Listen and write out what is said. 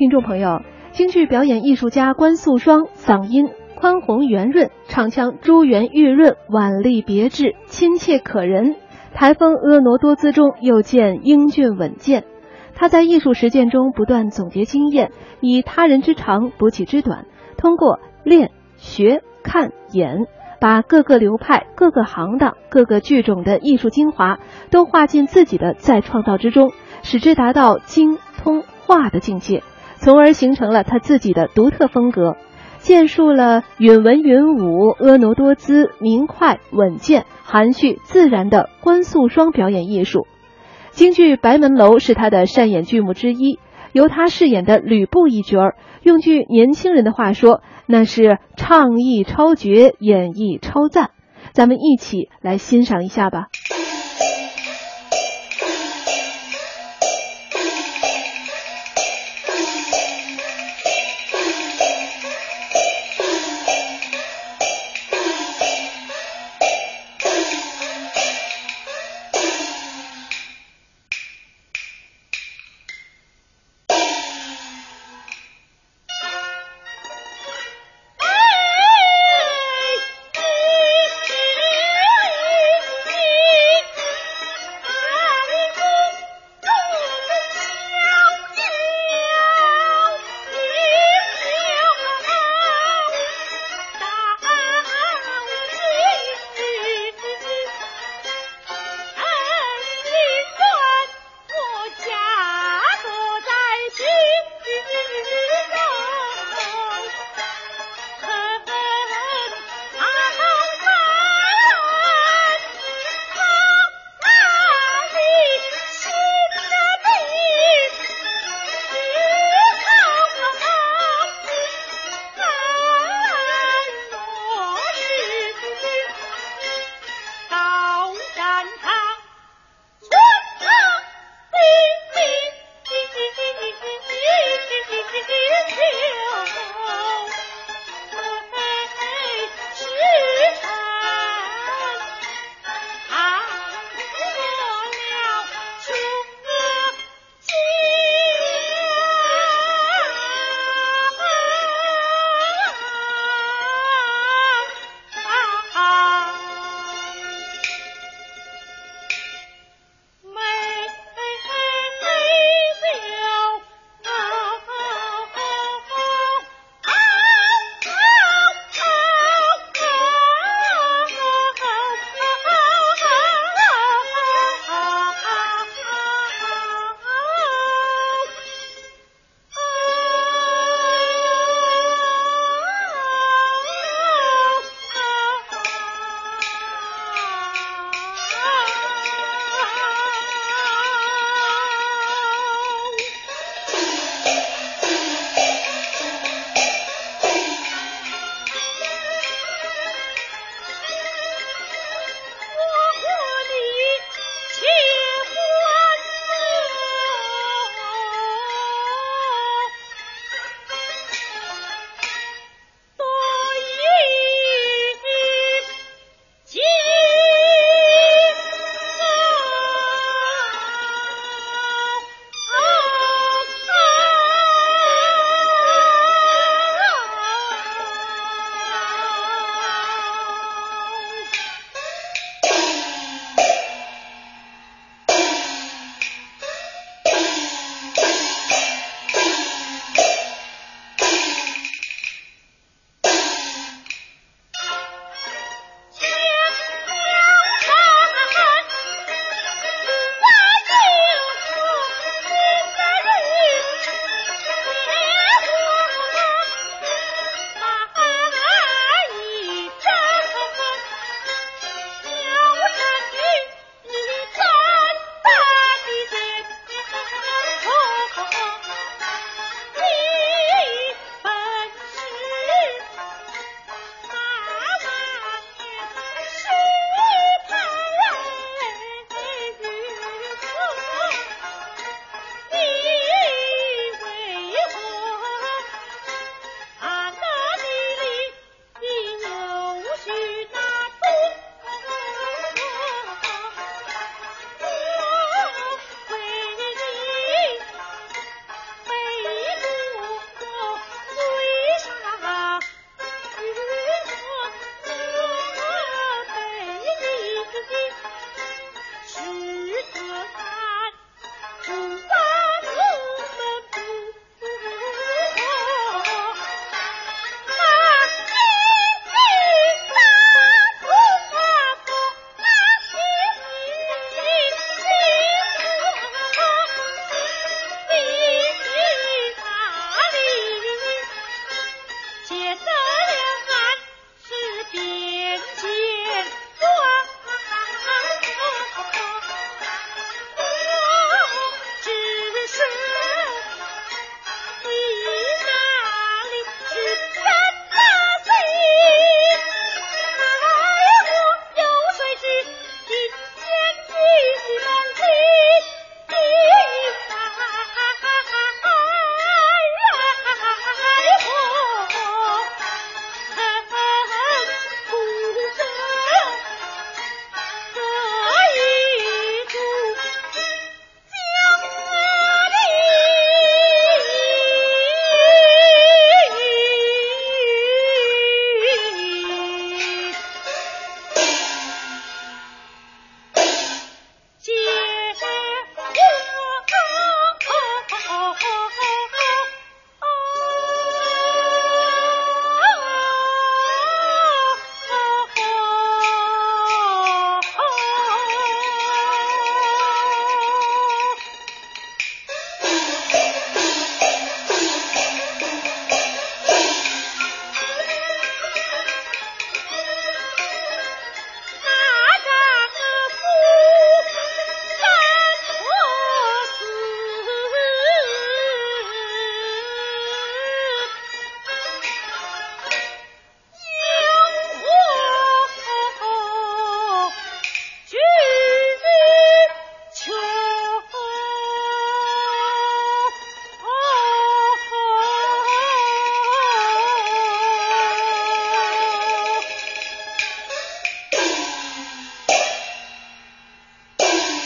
听众朋友，京剧表演艺术家关素霜嗓音宽宏圆润，唱腔珠圆玉润，婉丽别致，亲切可人。台风婀娜多姿中又见英俊稳健。他在艺术实践中不断总结经验，以他人之长补己之短，通过练、学、看、演，把各个流派、各个行当、各个剧种的艺术精华都化进自己的再创造之中，使之达到精通化的境界。从而形成了他自己的独特风格，建树了允文允武、婀娜多姿、明快稳健、含蓄自然的关素霜表演艺术。京剧《白门楼》是他的擅演剧目之一，由他饰演的吕布一角儿，用句年轻人的话说，那是唱艺超绝，演绎超赞。咱们一起来欣赏一下吧。